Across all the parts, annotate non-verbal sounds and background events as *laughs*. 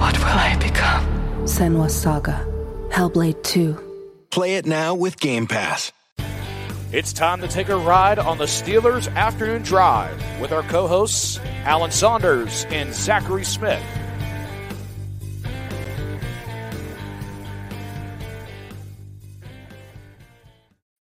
What will I become? Senua's Saga. Hellblade 2. Play it now with Game Pass. It's time to take a ride on the Steelers Afternoon Drive with our co hosts, Alan Saunders and Zachary Smith.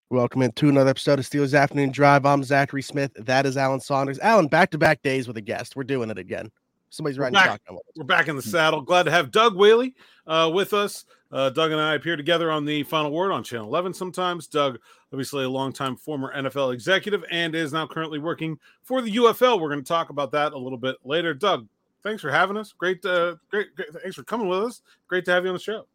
Welcome into another episode of Steelers Afternoon Drive. I'm Zachary Smith. That is Alan Saunders. Alan, back to back days with a guest. We're doing it again. Somebody's We're riding back, shotgun. we're back in the saddle. Glad to have Doug Whaley uh, with us. Uh, Doug and I appear together on the Final Word on Channel 11 sometimes. Doug, obviously a longtime former NFL executive and is now currently working for the UFL. We're going to talk about that a little bit later. Doug, thanks for having us. Great, uh, great, great. Thanks for coming with us. Great to have you on the show.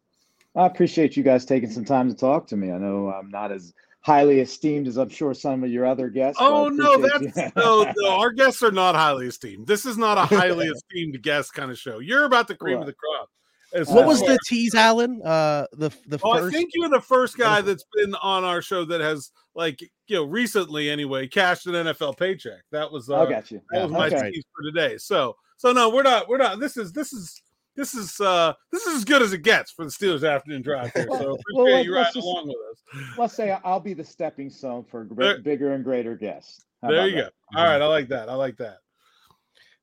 I appreciate you guys taking some time to talk to me. I know I'm not as highly esteemed as I'm sure some of your other guests. Oh no, that's no, *laughs* no. Our guests are not highly esteemed. This is not a *laughs* highly esteemed guest kind of show. You're about the cream of the crop. As What was far- the tease, Alan? Uh, the the Oh, I think you're the first guy that's been on our show that has, like, you know, recently anyway, cashed an NFL paycheck. That was, uh, I got you. that was my Okay. tease for today. So, so no, we're not, we're not. This is, this is, this is, uh, this is as good as it gets for the Steelers afternoon drive here. So *laughs* appreciate Well, you riding just- along with us. Let's say I'll be the stepping stone for gr- There- bigger and greater guests. How There you go. All right, I like that. I like that.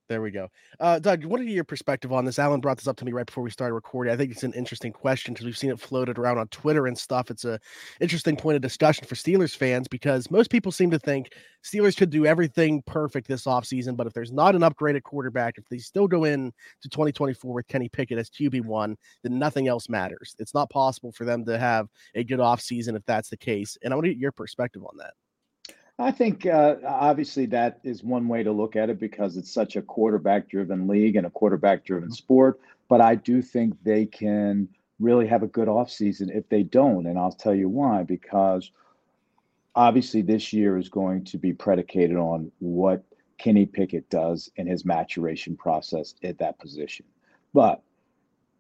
There we go. Uh, Doug, what are your perspective on this? Alan brought this up to me right before we started recording. I think it's an interesting question because we've seen it floated around on Twitter and stuff. It's a interesting point of discussion for Steelers fans because most people seem to think Steelers could do everything perfect this offseason, but if there's not an upgraded quarterback, if they still go in to 2024 with Kenny Pickett as QB1, then nothing else matters. It's not possible for them to have a good offseason if that's the case. And I want to get your perspective on that. I think uh, obviously that is one way to look at it because it's such a quarterback driven league and a quarterback driven sport. But I do think they can really have a good offseason if they don't. And I'll tell you why because obviously this year is going to be predicated on what Kenny Pickett does in his maturation process at that position. But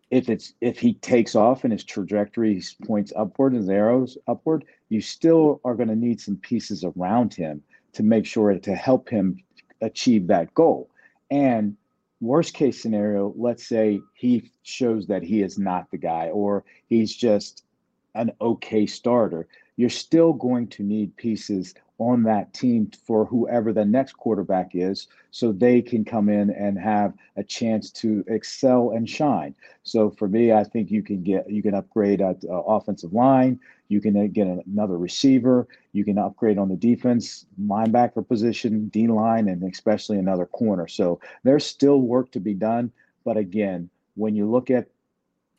if it's if he takes off and his trajectory points upward and his arrows upward, you still are going to need some pieces around him to make sure to help him achieve that goal. And worst case scenario, let's say he shows that he is not the guy or he's just an okay starter. You're still going to need pieces on that team for whoever the next quarterback is so they can come in and have a chance to excel and shine. So for me, I think you can get you can upgrade at uh, offensive line, you can get another receiver, you can upgrade on the defense linebacker position, D line and especially another corner. So there's still work to be done, but again, when you look at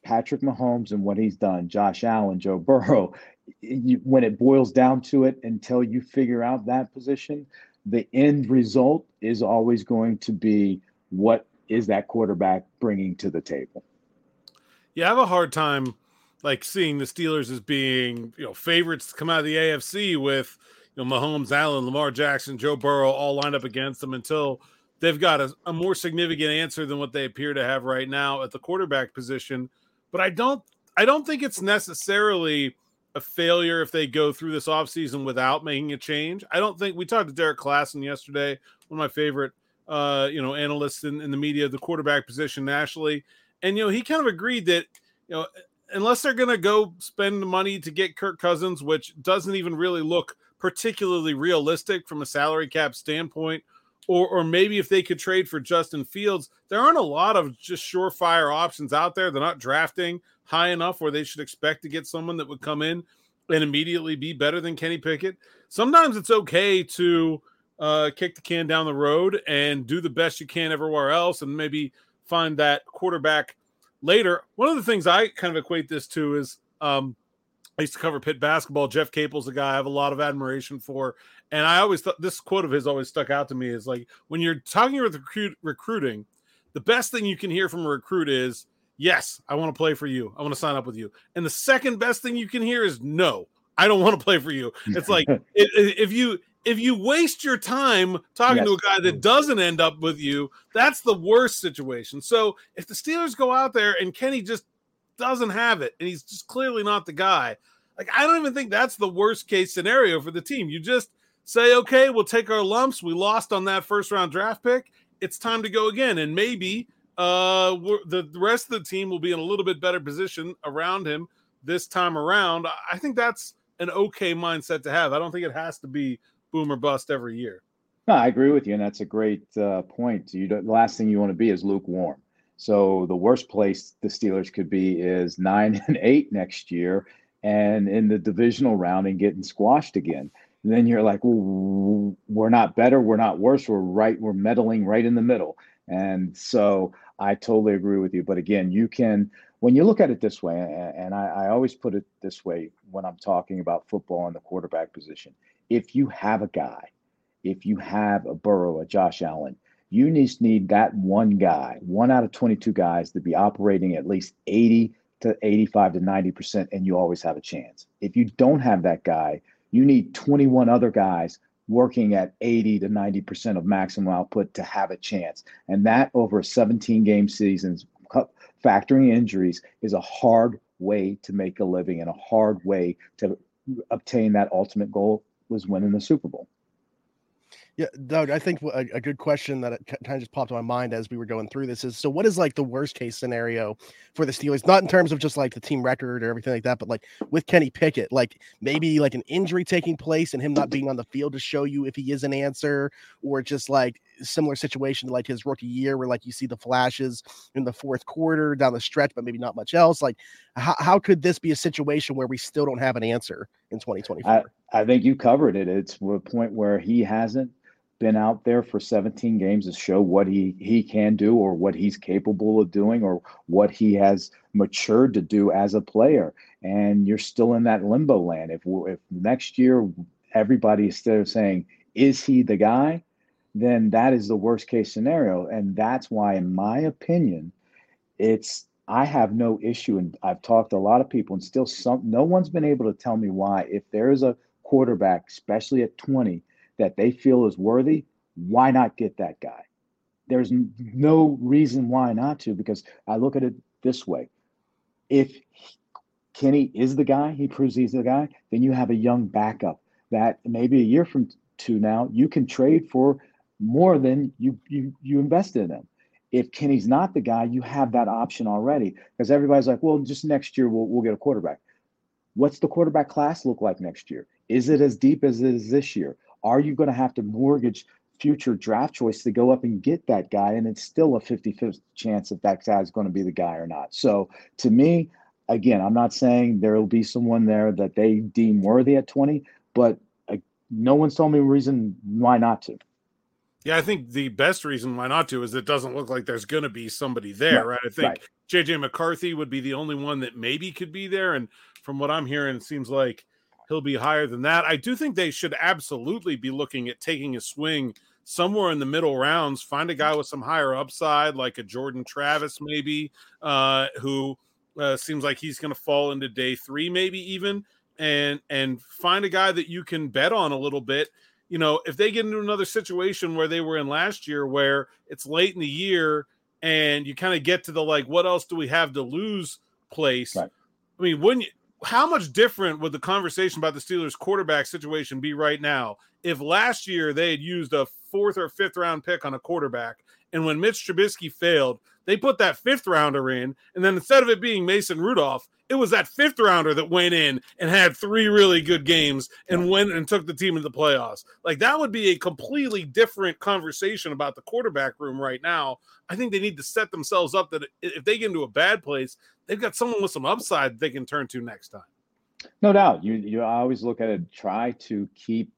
Patrick Mahomes and what he's done, Josh Allen, Joe Burrow, you, when it boils down to it, until you figure out that position, the end result is always going to be what is that quarterback bringing to the table. Yeah, I have a hard time like seeing the Steelers as being you know favorites to come out of the AFC with you know Mahomes, Allen, Lamar Jackson, Joe Burrow all lined up against them until they've got a, a more significant answer than what they appear to have right now at the quarterback position. But I don't I don't think it's necessarily a failure if they go through this offseason without making a change. I don't think we talked to Derrik Klassen yesterday, one of my favorite uh, you know, analysts in, in the media, the quarterback position nationally. And you know, he kind of agreed that, you know, unless they're gonna go spend money to get Kirk Cousins, which doesn't even really look particularly realistic from a salary cap standpoint, or or maybe if they could trade for Justin Fields, there aren't a lot of just surefire options out there. They're not drafting high enough where they should expect to get someone that would come in and immediately be better than Kenny Pickett. Sometimes it's okay to uh, kick the can down the road and do the best you can everywhere else, and maybe find that quarterback later. One of the things I kind of equate this to is um, I used to cover Pitt basketball. Jeff Capel's a guy I have a lot of admiration for, and I always thought this quote of his always stuck out to me is like when you're talking with recruit, recruiting, the best thing you can hear from a recruit is yes, I want to play for you. I want to sign up with you. And the second best thing you can hear is no, I don't want to play for you. It's like *laughs* if you if you waste your time talking yes. to a guy that doesn't end up with you, that's the worst situation. So if the Steelers go out there and Kenny just doesn't have it and he's just clearly not the guy, like I don't even think that's the worst case scenario for the team. You just say, okay, we'll take our lumps. We lost on that first round draft pick. It's time to go again. And maybe uh, the rest of the team will be in a little bit better position around him this time around. I think that's an okay mindset to have. I don't think it has to be boom or bust every year. No, I agree with you, and that's a great uh, point. You the last thing you want to be is lukewarm. So the worst place the Steelers could be is nine *laughs* and eight next year, and in the divisional round and getting squashed again. And then you're like, well, we're not better, we're not worse, we're right, we're meddling right in the middle. And so I totally agree with you. But again, you can when you look at it this way, and I, I always put it this way when I'm talking about football and the quarterback position if you have a guy, if you have a Burrow, a Josh Allen, you just need that one guy, one out of 22 guys to be operating at least 80 to 85 to 90%, and you always have a chance. If you don't have that guy, you need 21 other guys working at 80 to 90% of maximum output to have a chance. And that over 17 game seasons, factoring injuries, is a hard way to make a living and a hard way to obtain that ultimate goal was winning the Super Bowl. Yeah, Doug, I think a, a, good question that kind of just popped in my mind as we were going through this is so what is like the worst case scenario for the Steelers? Not in terms of just like the team record or everything like that, but like with Kenny Pickett, like maybe like an injury taking place and him not being on the field to show you if he is an answer, or just like similar situation to like his rookie year where like you see the flashes in the fourth quarter down the stretch, but maybe not much else. Like, how, how could this be a situation where we still don't have an answer in 2024? I, I think you covered it. It's a point where he hasn't been out there for 17 games to show what he he can do or what he's capable of doing or what he has matured to do as a player and you're still in that limbo land if if next year everybody instead of saying is he the guy then that is the worst case scenario and that's why in my opinion it's I have no issue and I've talked to a lot of people and still some no one's been able to tell me why if there is a quarterback especially at 20 that they feel is worthy, why not get that guy? There's no reason why not to, because I look at it this way. If Kenny is the guy, he proves he's the guy, then you have a young backup that maybe a year from two now, you can trade for more than you you you invested in them. If Kenny's not the guy, you have that option already. Because everybody's like, well, just next year we'll we'll get a quarterback. What's the quarterback class look like next year? Is it as deep as it is this year? Are you going to have to mortgage future draft choice to go up and get that guy? And it's still a 50 50 chance that that guy is going to be the guy or not. So to me, again, I'm not saying there will be someone there that they deem worthy at 20, but uh, no one's told me a reason why not to. Yeah, I think the best reason why not to is it doesn't look like there's going to be somebody there, right? right? I think right. JJ McCarthy would be the only one that maybe could be there. And from what I'm hearing, it seems like he'll be higher than that. I do think they should absolutely be looking at taking a swing somewhere in the middle rounds. Find a guy with some higher upside, like a Jordan Travis, maybe, uh, who uh, seems like he's going to fall into day three, maybe even, and and find a guy that you can bet on a little bit. You know, if they get into another situation where they were in last year, where it's late in the year and you kind of get to the like, what else do we have to lose place? Right. I mean, wouldn't you, how much different would the conversation about the Steelers quarterback situation be right now if last year they had used a fourth or fifth round pick on a quarterback and when Mitch Trubisky failed, they put that fifth rounder in, and then instead of it being Mason Rudolph, it was that fifth rounder that went in and had three really good games and went and took the team into the playoffs. Like that would be a completely different conversation about the quarterback room right now. I think they need to set themselves up that if they get into a bad place, they've got someone with some upside they can turn to next time. No doubt. You you always look at it, try to keep,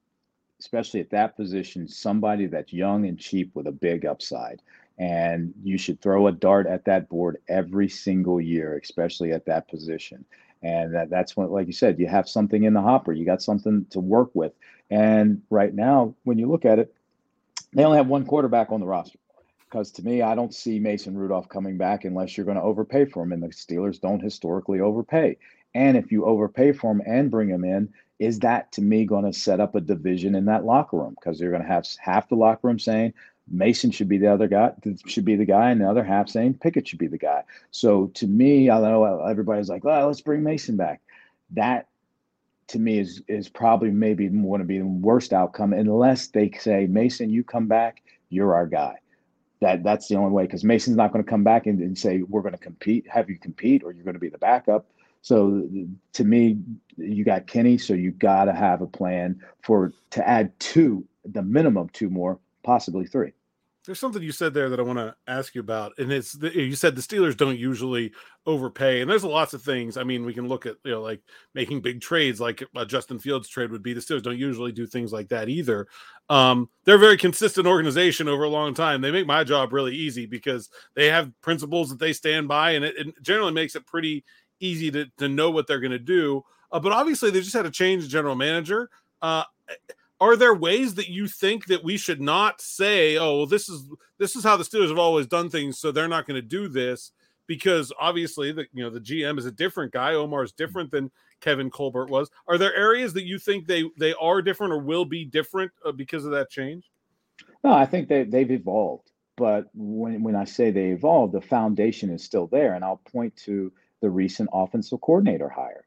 especially at that position, somebody that's young and cheap with a big upside and you should throw a dart at that board every single year, especially at that position. And that, that's when, like you said, you have something in the hopper. You got something to work with. And right now, when you look at it, they only have one quarterback on the roster. Because to me, I don't see Mason Rudolph coming back unless you're going to overpay for him. And the Steelers don't historically overpay. And if you overpay for him and bring him in, is that to me going to set up a division in that locker room? Because you're going to have half the locker room saying, Mason should be the other guy, should be the guy, and the other half saying Pickett should be the guy. So to me, I don't know everybody's like, "Oh, let's bring Mason back." That to me is is probably maybe going to be the worst outcome unless they say, "Mason, you come back, you're our guy." That that's the only way because Mason's not going to come back and, and say we're going to compete, have you compete, or you're going to be the backup. So to me, you got Kenny, so you got to have a plan for to add two, the minimum two more, possibly three there's something you said there that I want to ask you about, and it's the, you said the Steelers don't usually overpay, and there's lots of things. I mean, we can look at you know like making big trades, like a Justin Fields trade would be. The Steelers don't usually do things like that either. Um, they're a very consistent organization over a long time. They make my job really easy because they have principles that they stand by, and it, it generally makes it pretty easy to to know what they're going to do. Uh, but obviously, they just had to change general manager. Uh, are there ways that you think that we should not say, "Oh, well, this is this is how the Steelers have always done things, so they're not going to do this"? Because obviously, the you know the GM is a different guy. Omar is different than Kevin Colbert was. Are there areas that you think they they are different or will be different uh, because of that change? No, I think they they've evolved. But when when I say they evolved, the foundation is still there, and I'll point to the recent offensive coordinator hire.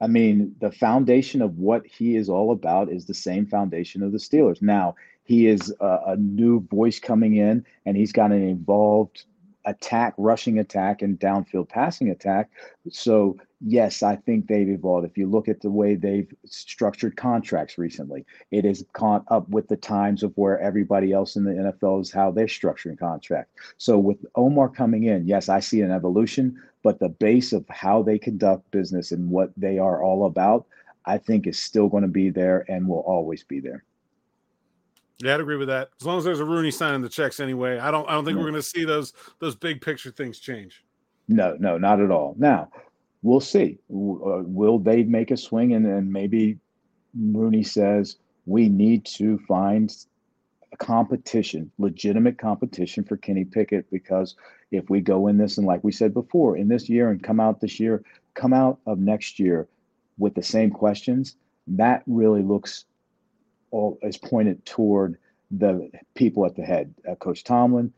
I mean, the foundation of what he is all about is the same foundation of the Steelers. Now, he is a, a new voice coming in, and he's got an involved attack, rushing attack, and downfield passing attack. So, yes, I think they've evolved. If you look at the way they've structured contracts recently, it has caught up with the times of where everybody else in the NFL is how they're structuring contract. So, with Omar coming in, yes, I see an evolution, but the base of how they conduct business and what they are all about, I think is still going to be there and will always be there. Yeah, I'd agree with that. As long as there's a Rooney signing the checks anyway, I don't I don't think we're going to see those those big picture things change. No, no, not at all. Now, we'll see. Uh, will they make a swing and then maybe Rooney says we need to find a competition, legitimate competition for Kenny Pickett because if we go in this and like we said before, in this year and come out this year, come out of next year with the same questions, that really looks all is pointed toward the people at the head, uh, Coach Tomlin,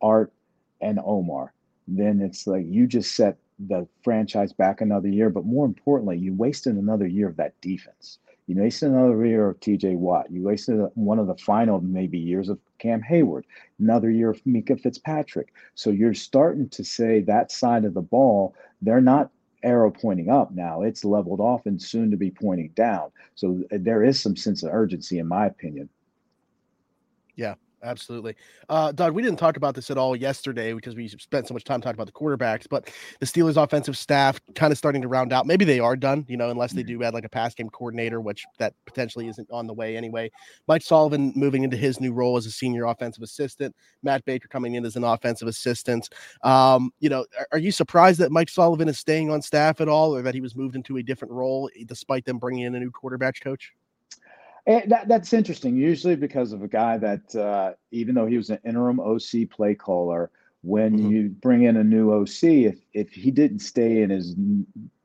Art, and Omar. Then it's like you just set the franchise back another year, but more importantly, you wasted another year of that defense. You wasted another year of TJ Watt. You wasted one of the final maybe years of Cam Hayward, another year of Minkah Fitzpatrick. So you're starting to say that side of the ball, they're not arrow pointing up now. It's leveled off and soon to be pointing down. So uh, there is some sense of urgency, in my opinion. Yeah, absolutely. Uh, Doug, we didn't talk about this at all yesterday because we spent so much time talking about the quarterbacks, but the Steelers offensive staff kind of starting to round out. Maybe they are done, you know, unless they mm-hmm. do add like a pass game coordinator, which that potentially isn't on the way anyway. Mike Sullivan moving into his new role as a senior offensive assistant, Matt Baker coming in as an offensive assistant. Um, you know, are, are you surprised that Mike Sullivan is staying on staff at all or that he was moved into a different role despite them bringing in a new quarterback coach? And that, that's interesting. Usually, because of a guy that, uh, even though he was an interim OC play caller, when mm-hmm. you bring in a new OC, if if he didn't stay in his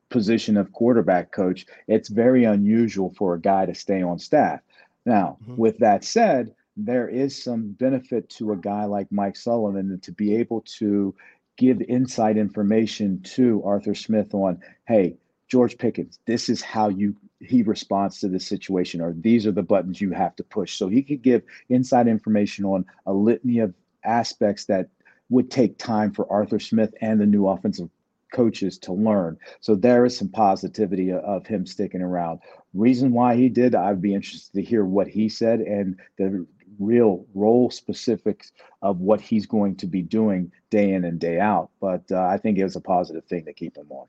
position of quarterback coach, it's very unusual for a guy to stay on staff. Now, mm-hmm. with that said, there is some benefit to a guy like Mike Sullivan to be able to give inside information to Arthur Smith on, hey, George Pickens, this is how you he responds to this situation, or these are the buttons you have to push. So he could give inside information on a litany of aspects that would take time for Arthur Smith and the new offensive coaches to learn. So there is some positivity of him sticking around. Reason why he did, I'd be interested to hear what he said and the real role specifics of what he's going to be doing day in and day out. But uh, I think it was a positive thing to keep him on.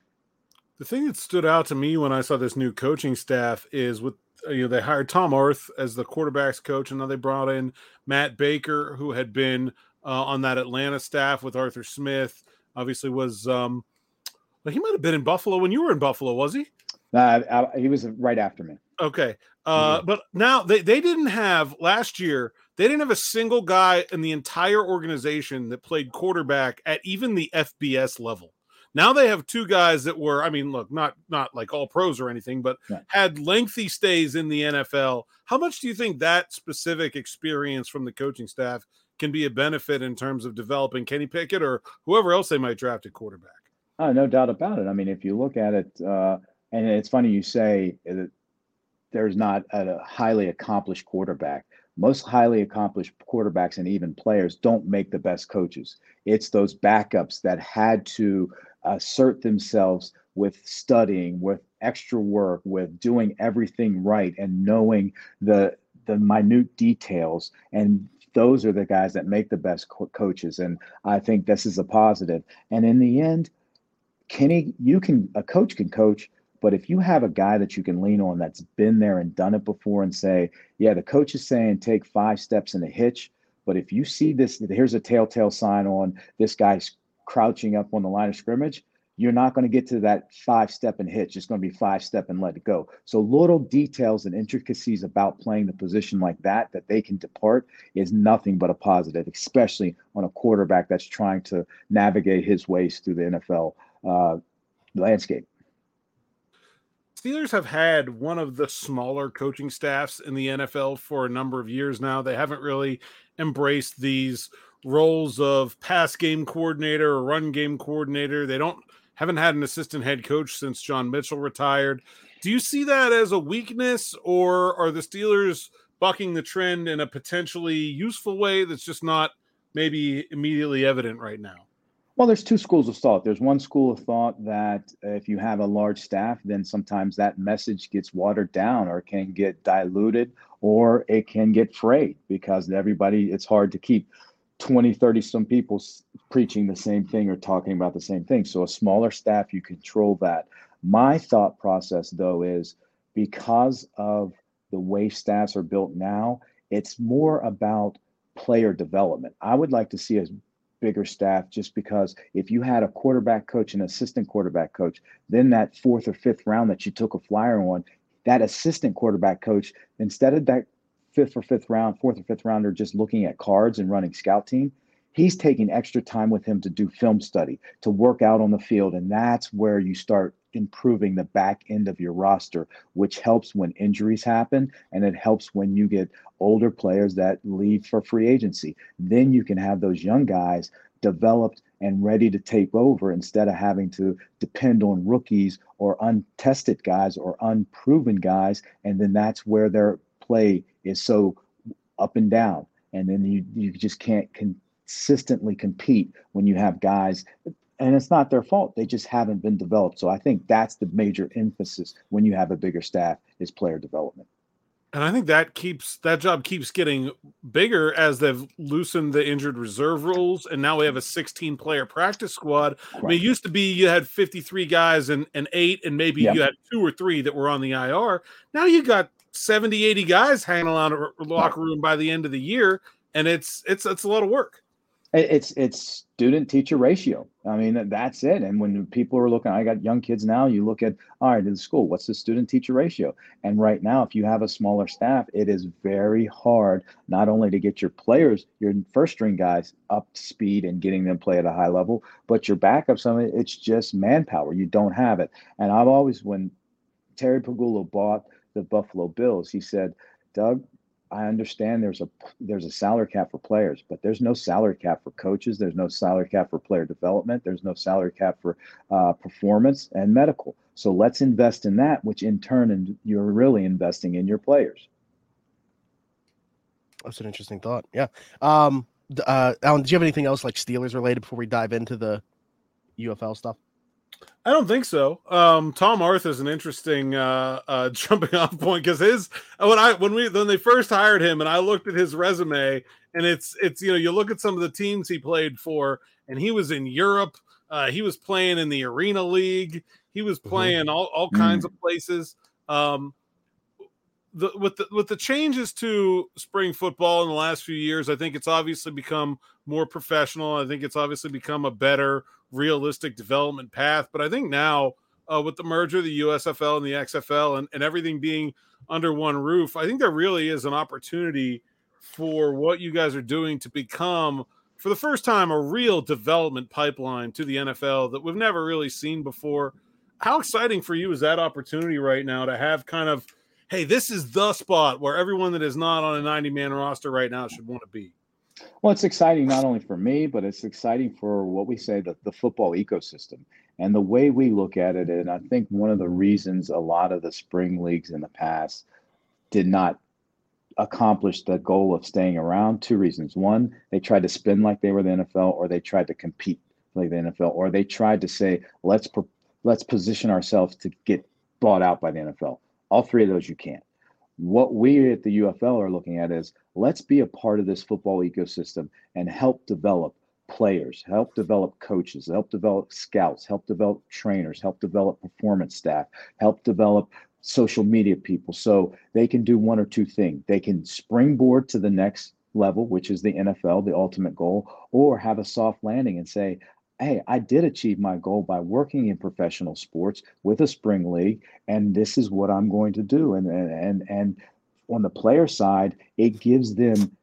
The thing that stood out to me when I saw this new coaching staff is with uh, you know they hired Tom Arth as the quarterbacks coach, and now they brought in Matt Baker, who had been uh, on that Atlanta staff with Arthur Smith. Obviously, was um, well, he might have been in Buffalo when you were in Buffalo, was he? Uh, I, he was right after me. Okay, uh, mm-hmm. but now they they didn't have last year. They didn't have a single guy in the entire organization that played quarterback at even the FBS level. Now they have two guys that were, I mean, look, not not like all pros or anything, but yeah. had lengthy stays in the NFL. How much do you think that specific experience from the coaching staff can be a benefit in terms of developing Kenny Pickett or whoever else they might draft at quarterback? Oh, no doubt about it. I mean, if you look at it, uh, and it's funny you say that there's not a highly accomplished quarterback most highly accomplished quarterbacks and even players don't make the best coaches. It's those backups that had to assert themselves with studying, with extra work, with doing everything right and knowing the the minute details and those are the guys that make the best co- coaches and I think this is a positive. And in the end, Kenny, you can a coach can coach, but if you have a guy that you can lean on that's been there and done it before and say, yeah, the coach is saying take five steps in a hitch, but if you see this, here's a telltale sign on this guy's crouching up on the line of scrimmage, you're not going to get to that five step and hitch. It's going to be five step and let it go. So little details and intricacies about playing the position like that that they can depart is nothing but a positive, especially on a quarterback that's trying to navigate his ways through the NFL uh, landscape. Steelers have had one of the smaller coaching staffs in the NFL for a number of years now. They haven't really embraced these roles of pass game coordinator or run game coordinator. They don't haven't had an assistant head coach since John Mitchell retired. Do you see that as a weakness, or are the Steelers bucking the trend in a potentially useful way that's just not maybe immediately evident right now? Well, there's two schools of thought. There's one school of thought that uh, if you have a large staff, then sometimes that message gets watered down or can get diluted or it can get frayed because everybody, it's hard to keep 20, 30 some people preaching the same thing or talking about the same thing. So a smaller staff, you control that. My thought process, though, is because of the way staffs are built now, it's more about player development. I would like to see a bigger staff just because if you had a quarterback coach and assistant quarterback coach, then that fourth or fifth round that you took a flyer on, that assistant quarterback coach, instead of that fifth or fifth round, fourth or fifth rounder just looking at cards and running scout team. He's taking extra time with him to do film study, to work out on the field. And that's where you start improving the back end of your roster, which helps when injuries happen and it helps when you get older players that leave for free agency. Then you can have those young guys developed and ready to take over instead of having to depend on rookies or untested guys or unproven guys. And then that's where their play is so up and down. And then you, you just can't consistently compete when you have guys and it's not their fault they just haven't been developed so i think that's the major emphasis when you have a bigger staff is player development and i think that keeps that job keeps getting bigger as they've loosened the injured reserve rules, and now we have a 16 player practice squad. I mean, it used to be you had 53 guys and, and eight, and maybe you had two or three that were on the IR. Now you got 70, 80 guys hanging around a locker room by the end of the year, and it's it's it's a lot of work. It's it's student teacher ratio. I mean, that's it. And when people are looking, I got young kids now. You look at all right in school, what's the student teacher ratio? And right now, if you have a smaller staff, it is very hard not only to get your players, your first string guys up to speed and getting them play at a high level, but your backup. Some it's just manpower. You don't have it. And I've always when Terry Pegula bought the Buffalo Bills, he said, Doug, I understand there's a there's a salary cap for players, but there's no salary cap for coaches. There's no salary cap for player development. There's no salary cap for uh, performance and medical. So let's invest in that, which in turn, and you're really investing in your players. That's an interesting thought. Yeah. Um, uh, Alan, do you have anything else like Steelers related before we dive into the UFL stuff? I don't think so. Um, Tom Arth is an interesting uh, uh, *laughs* jumping off point because his when I when we when they first hired him and I looked at his resume and it's it's you know you look at some of the teams he played for and he was in Europe. Uh, he was playing in the Arena League. He was mm-hmm. playing mm-hmm. all, all kinds mm-hmm. of places. Um, the, with the with the changes to spring football in the last few years, I think it's obviously become more professional. I think it's obviously become a better realistic development path. But I think now, uh, with the merger of the USFL and the XFL and, and everything being under one roof, I think there really is an opportunity for what you guys are doing to become, for the first time, a real development pipeline to the NFL that we've never really seen before. How exciting for you is that opportunity right now to have kind of, hey, this is the spot where everyone that is not on a 90 man roster right now should want to be? Well, it's exciting not only for me, but it's exciting for what we say the, the football ecosystem and the way we look at it. And I think one of the reasons a lot of the spring leagues in the past did not accomplish the goal of staying around, two reasons. One, they tried to spin like they were the NFL, or they tried to compete like the NFL, or they tried to say, let's let's position ourselves to get bought out by the NFL. All three of those you can't what we at the UFL are looking at is let's be a part of this football ecosystem and help develop players, help develop coaches, help develop scouts, help develop trainers, help develop performance staff, help develop social media people so they can do one or two things. They can springboard to the next level, which is the NFL, the ultimate goal, or have a soft landing and say, hey, I did achieve my goal by working in professional sports with a spring league, and this is what I'm going to do. And and and on the player side, it gives them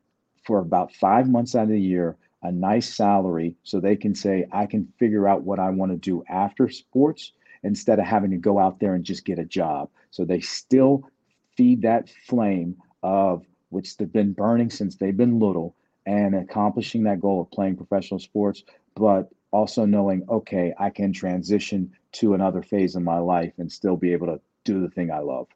for about five months out of the year a nice salary so they can say, I can figure out what I want to do after sports instead of having to go out there and just get a job. So they still feed that flame of which they've been burning since they've been little and accomplishing that goal of playing professional sports, but also knowing, okay, I can transition to another phase in my life and still be able to do the thing I love.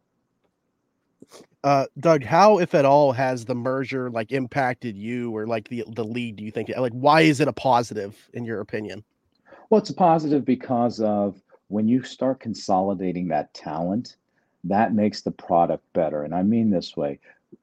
Uh, Doug, how, if at all, has the merger like impacted you or like the the league? Do you think like why is it a positive in your opinion? Well, it's a positive because of when you start consolidating that talent, that makes the product better. And I mean this way: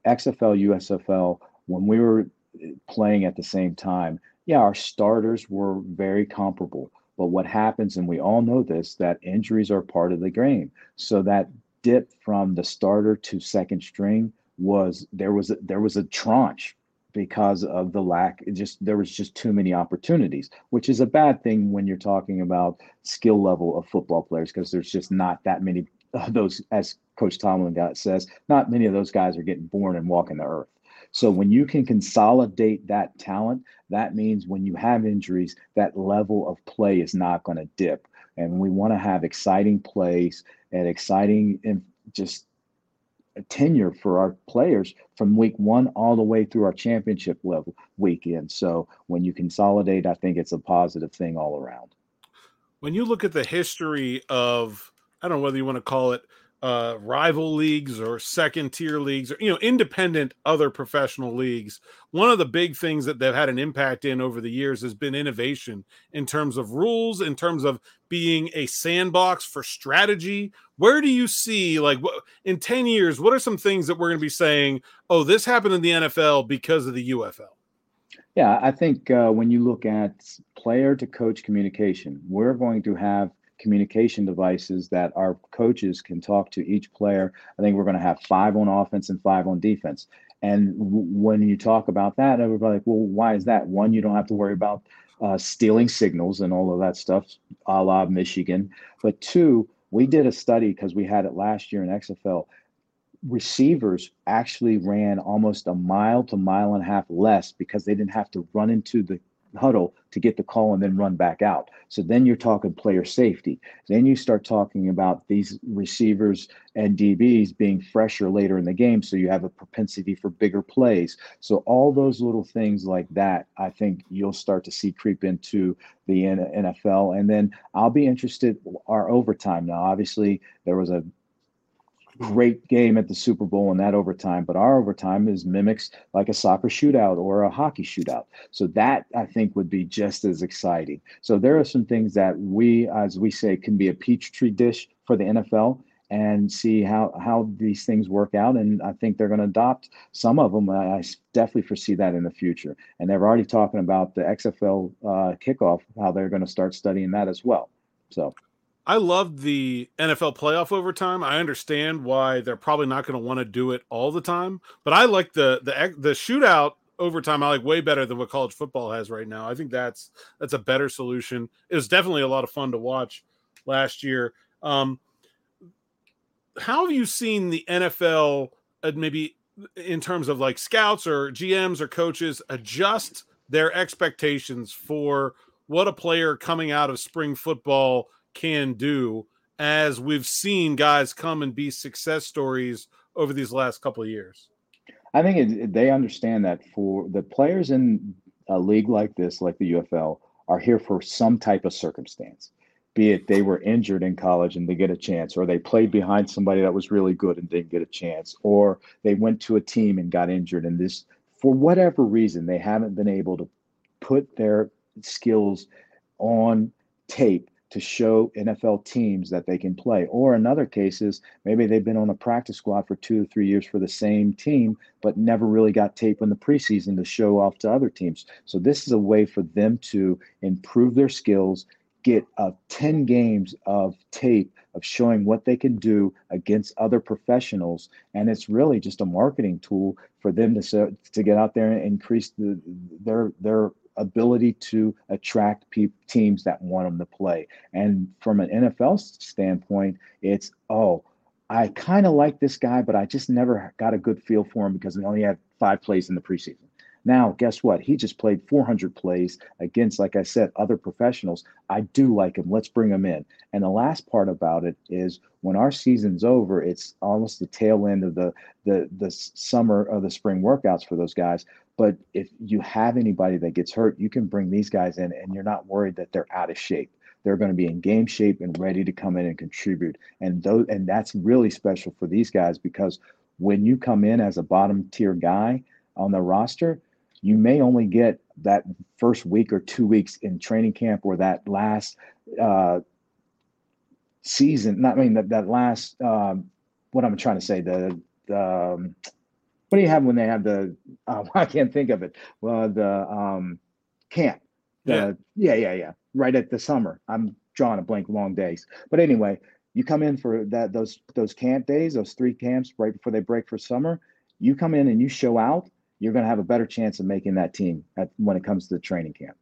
XFL, USFL, when we were eh, playing at the same time, yeah, our starters were very comparable. But what happens, and we all know this, that injuries are part of the game. So that dip from the starter to second string was there was a, there was a tranche because of the lack it just there was just too many opportunities which is a bad thing when you're talking about skill level of football players because there's just not that many of those as coach tomlin got says not many of those guys are getting born and walking the earth so when you can consolidate that talent, that means when you have injuries, that level of play is not going to dip. And we want to have exciting plays and exciting and just tenure for our players from week one all the way through our championship level weekend. So when you consolidate, I think it's a positive thing all around. When you look at the history of, I don't know whether you want to call it uh, rival leagues or second tier leagues or you know independent other professional leagues one of the big things that they've had an impact in over the years has been innovation in terms of rules in terms of being a sandbox for strategy. Where do you see like in 10 years what are some things that we're going to be saying oh this happened in the nfl because of the ufl yeah i think uh, when you look at player to coach communication we're going to have communication devices that our coaches can talk to each player. I think we're going to have five on offense and five on defense. And w- when you talk about that, everybody like, well, why is that? One, you don't have to worry about uh, stealing signals and all of that stuff, a la Michigan. But two, we did a study because we had it last year in XFL. Receivers actually ran almost a mile to mile and a half less because they didn't have to run into the huddle to get the call and then run back out. So then you're talking player safety. Then you start talking about these receivers and DBs being fresher later in the game. So you have a propensity for bigger plays. So all those little things like that, I think you'll start to see creep into the NFL. And then I'll be interested our overtime. Now, obviously, there was a great game at the Super Bowl in that overtime, but our overtime is mimics like a soccer shootout or a hockey shootout. So that I think would be just as exciting. So there are some things that we, as we say, can be a peach tree dish for the NFL and see how how these things work out. And I think they're going to adopt some of them. I definitely foresee that in the future. And they're already talking about the XFL uh, kickoff, how they're going to start studying that as well. So. I love the NFL playoff overtime. I understand why they're probably not going to want to do it all the time, but I like the the the shootout overtime. I like way better than what college football has right now. I think that's that's a better solution. It was definitely a lot of fun to watch last year. Um, how have you seen the NFL uh, maybe in terms of like scouts or GMs or coaches adjust their expectations for what a player coming out of spring football can do as we've seen guys come and be success stories over these last couple of years. I think it, they understand that for the players in a league like this, like the UFL, are here for some type of circumstance. Be it they were injured in college and they get a chance, or they played behind somebody that was really good and didn't get a chance, or they went to a team and got injured. And this, for whatever reason, they haven't been able to put their skills on tape to show NFL teams that they can play. Or in other cases, maybe they've been on a practice squad for two or three years for the same team, but never really got tape in the preseason to show off to other teams. So this is a way for them to improve their skills, get uh, 10 games of tape of showing what they can do against other professionals and it's really just a marketing tool for them to to get out there and increase the, their their ability to attract pe- teams that want them to play. And from an NFL standpoint, it's, oh, I kind of like this guy, but I just never got a good feel for him because we only had five plays in the preseason. Now, guess what? He just played 400 plays against, like I said, other professionals. I do like him. Let's bring him in. And the last part about it is when our season's over, it's almost the tail end of the the the summer or the spring workouts for those guys. But if you have anybody that gets hurt, you can bring these guys in, and you're not worried that they're out of shape. They're going to be in game shape and ready to come in and contribute. And those and that's really special for these guys because when you come in as a bottom tier guy on the roster, you may only get that first week or two weeks in training camp or that last uh, season. Not I mean that that last um, what I'm trying to say the, the um, what do you have when they have the um, *laughs* I can't think of it. Well, the um, camp. The, yeah. yeah, yeah, yeah. Right at the summer. I'm drawing a blank. Long days. But anyway, you come in for that those those camp days, those three camps right before they break for summer. You come in and you show out you're going to have a better chance of making that team at, when it comes to the training camp.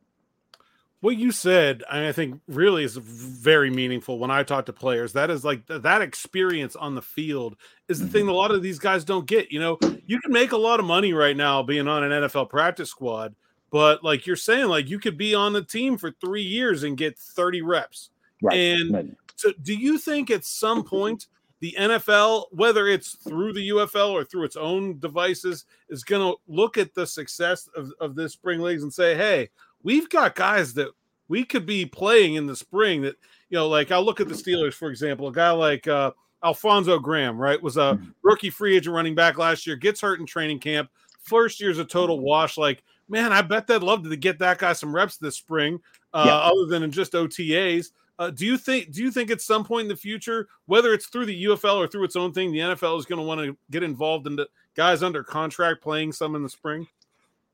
What you said, I think, really is very meaningful when I talk to players. That is like that experience on the field is the mm-hmm. thing a lot of these guys don't get. You know, you can make a lot of money right now being on an NFL practice squad, but like you're saying, like you could be on the team for three years and get 30 reps. Right. And so, do you think at some *laughs* point the NFL, whether it's through the UFL or through its own devices, is going to look at the success of, of this spring leagues and say, hey, we've got guys that we could be playing in the spring that, you know, like I'll look at the Steelers, for example, a guy like uh, Alfonzo Graham, right, was a Mhm. rookie free agent running back last year, gets hurt in training camp. First year's a total wash. Like, man, I bet they'd love to get that guy some reps this spring, uh, Yeah. other than in just OTAs. Uh, do you think? Do you think at some point in the future, whether it's through the UFL or through its own thing, the NFL is going to want to get involved in the guys under contract playing some in the spring?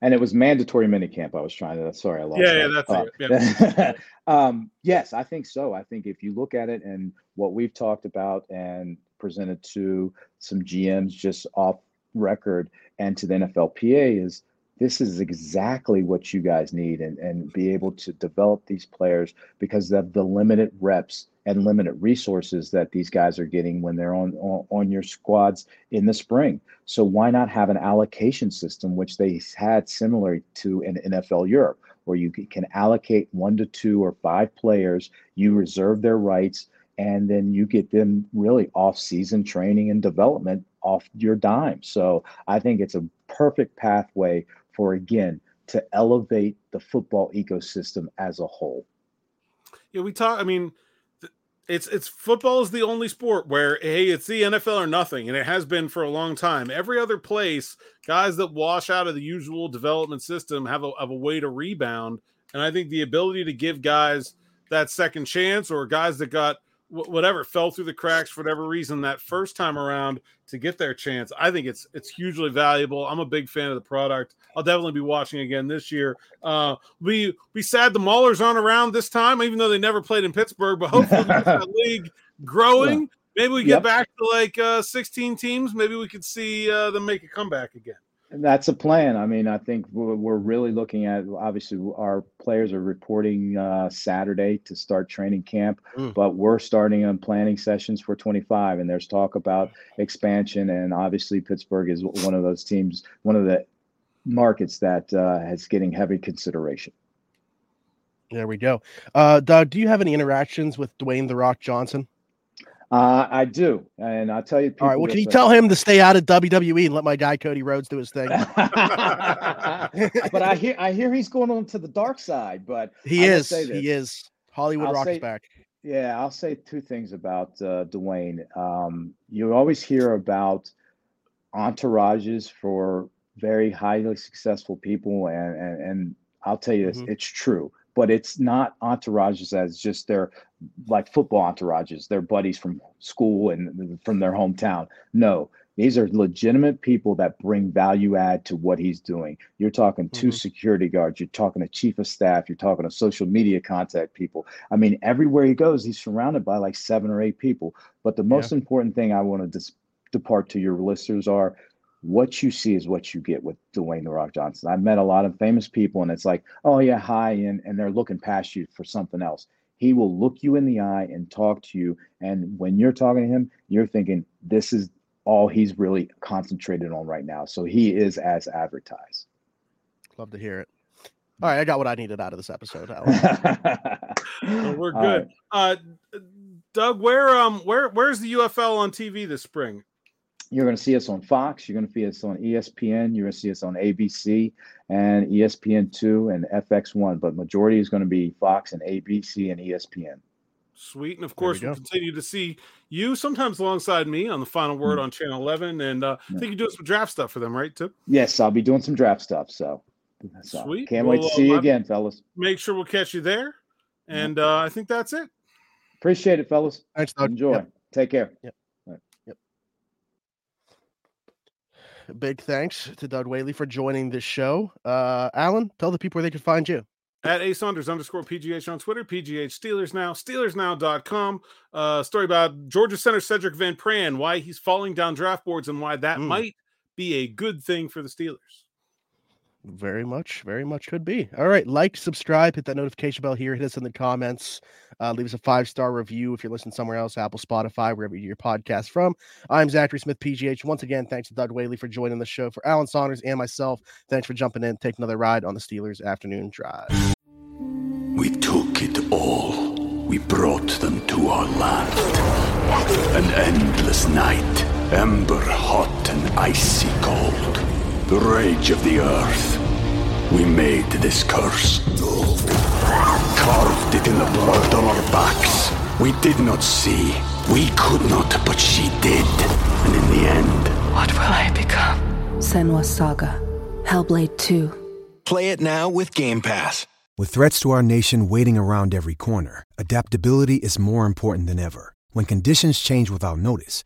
And it was mandatory minicamp. I was trying to. Sorry, I lost. Yeah, yeah, that's Uh, *laughs* um, yes, I think so. I think if you look at it and what we've talked about and presented to some GMs just off record and to the NFLPA is this is exactly what you guys need and, and be able to develop these players because of the limited reps and limited resources that these guys are getting when they're on, on your squads in the spring. So why not have an allocation system which they had similar to in NFL Europe, where you can allocate one to two or five players, you reserve their rights, and then you get them really off-season training and development off your dime. So I think it's a perfect pathway for again to elevate the football ecosystem as a whole. Yeah, we talk. I mean, it's it's football is the only sport where hey, it's the NFL or nothing, and it has been for a long time. Every other place, guys that wash out of the usual development system have a have a way to rebound, and I think the ability to give guys that second chance or guys that got whatever fell through the cracks for whatever reason that first time around to get their chance. I think it's it's hugely valuable. I'm a big fan of the product. I'll definitely be watching again this year. Uh, we we sad the Maulers aren't around this time, even though they never played in Pittsburgh. But hopefully, *laughs* that league growing. Maybe we get Yep. back to like uh, 16 teams. Maybe we could see uh, them make a comeback again. That's a plan. I mean, I think we're, really looking at obviously our players are reporting uh, Saturday to start training camp, Mm. but we're starting on planning sessions for 25. And there's talk about expansion. And obviously, Pittsburgh is one of those teams, one of the markets that uh, has getting heavy consideration. There we go. Uh, Doug, do you have any interactions with Dwayne the Rock Johnson? Uh, I do, and I'll tell you. All right. Well, can you tell him to stay out of WWE and let my guy Cody Rhodes do his thing? *laughs* *laughs* but I hear I hear he's going on to the dark side. But He I is. He is. Hollywood I'll Rock say- back. Yeah, I'll say two things about uh, Dwayne. Um, you always hear about entourages for very highly successful people, and and, and I'll tell you this, Mhm. it's true. But it's not entourages as just their like football entourages, their buddies from school and from their hometown. No, these are legitimate people that bring value add to what he's doing. You're talking 2 Mhm. security guards, you're talking a chief of staff, you're talking to social media contact people. I mean, everywhere he goes, he's surrounded by like seven or eight people. But the most important thing I want to dis- depart to your listeners are what you see is what you get with Dwayne the Rock Johnson. I've met a lot of famous people, and it's like, oh yeah, hi, and and they're looking past you for something else. He will look you in the eye and talk to you, and when you're talking to him, you're thinking this is all he's really concentrated on right now. So he is as advertised. Love to hear it. All right, I got what I needed out of this episode. Alan. So we're *laughs* All good. Uh, Doug, where um where where's the UFL on TV this spring? You're going to see us on Fox. You're going to see us on ESPN. You're going to see us on ABC and E ESPN2 and FS1. But majority is going to be Fox and ABC and ESPN. Sweet, and of There we course we'll continue to see you sometimes alongside me on the Final Word on Channel 11, and uh, I think you're doing some draft stuff for them, right? Too. Yes, I'll be doing some draft stuff. So, so Sweet. can't wait to see you uh, again, fellas. Make sure we'll catch you there, and uh, I think that's it. Appreciate it, fellas. Thanks, Doug. Enjoy. Yep. Take care. Big thanks to Doug Whaley for joining this show. Uh, Alan, tell the people where they can find you. At A Saunders underscore PGH on Twitter, PGH Steelers Now, SteelersNow.com. Uh, story about Georgia Center Sedrick Van Pran, why he's falling down draft boards and why that Mm. might be a good thing for the Steelers. Very much, very much could be. All right, like, subscribe, hit that notification bell here, hit us in the comments, uh, leave us a five star review if you're listening somewhere else, Apple, Spotify, wherever you get your podcast from. I'm Zachary Smith, PGH. Once again, thanks to Doug Whaley for joining the show. For Alan Saunders and myself, thanks for jumping in, Take another ride on the Steelers afternoon drive. We took it all. We brought them to our land. An endless night, ember hot and icy cold. The rage of the earth. We made this curse. Carved it in the blood on our backs. We did not see. We could not, but she did. And in the end, What will I become? Senua's Saga. Hellblade 2. Play it now with Game Pass. With threats to our nation waiting around every corner, adaptability is more important than ever. When conditions change without notice,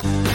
Thank you.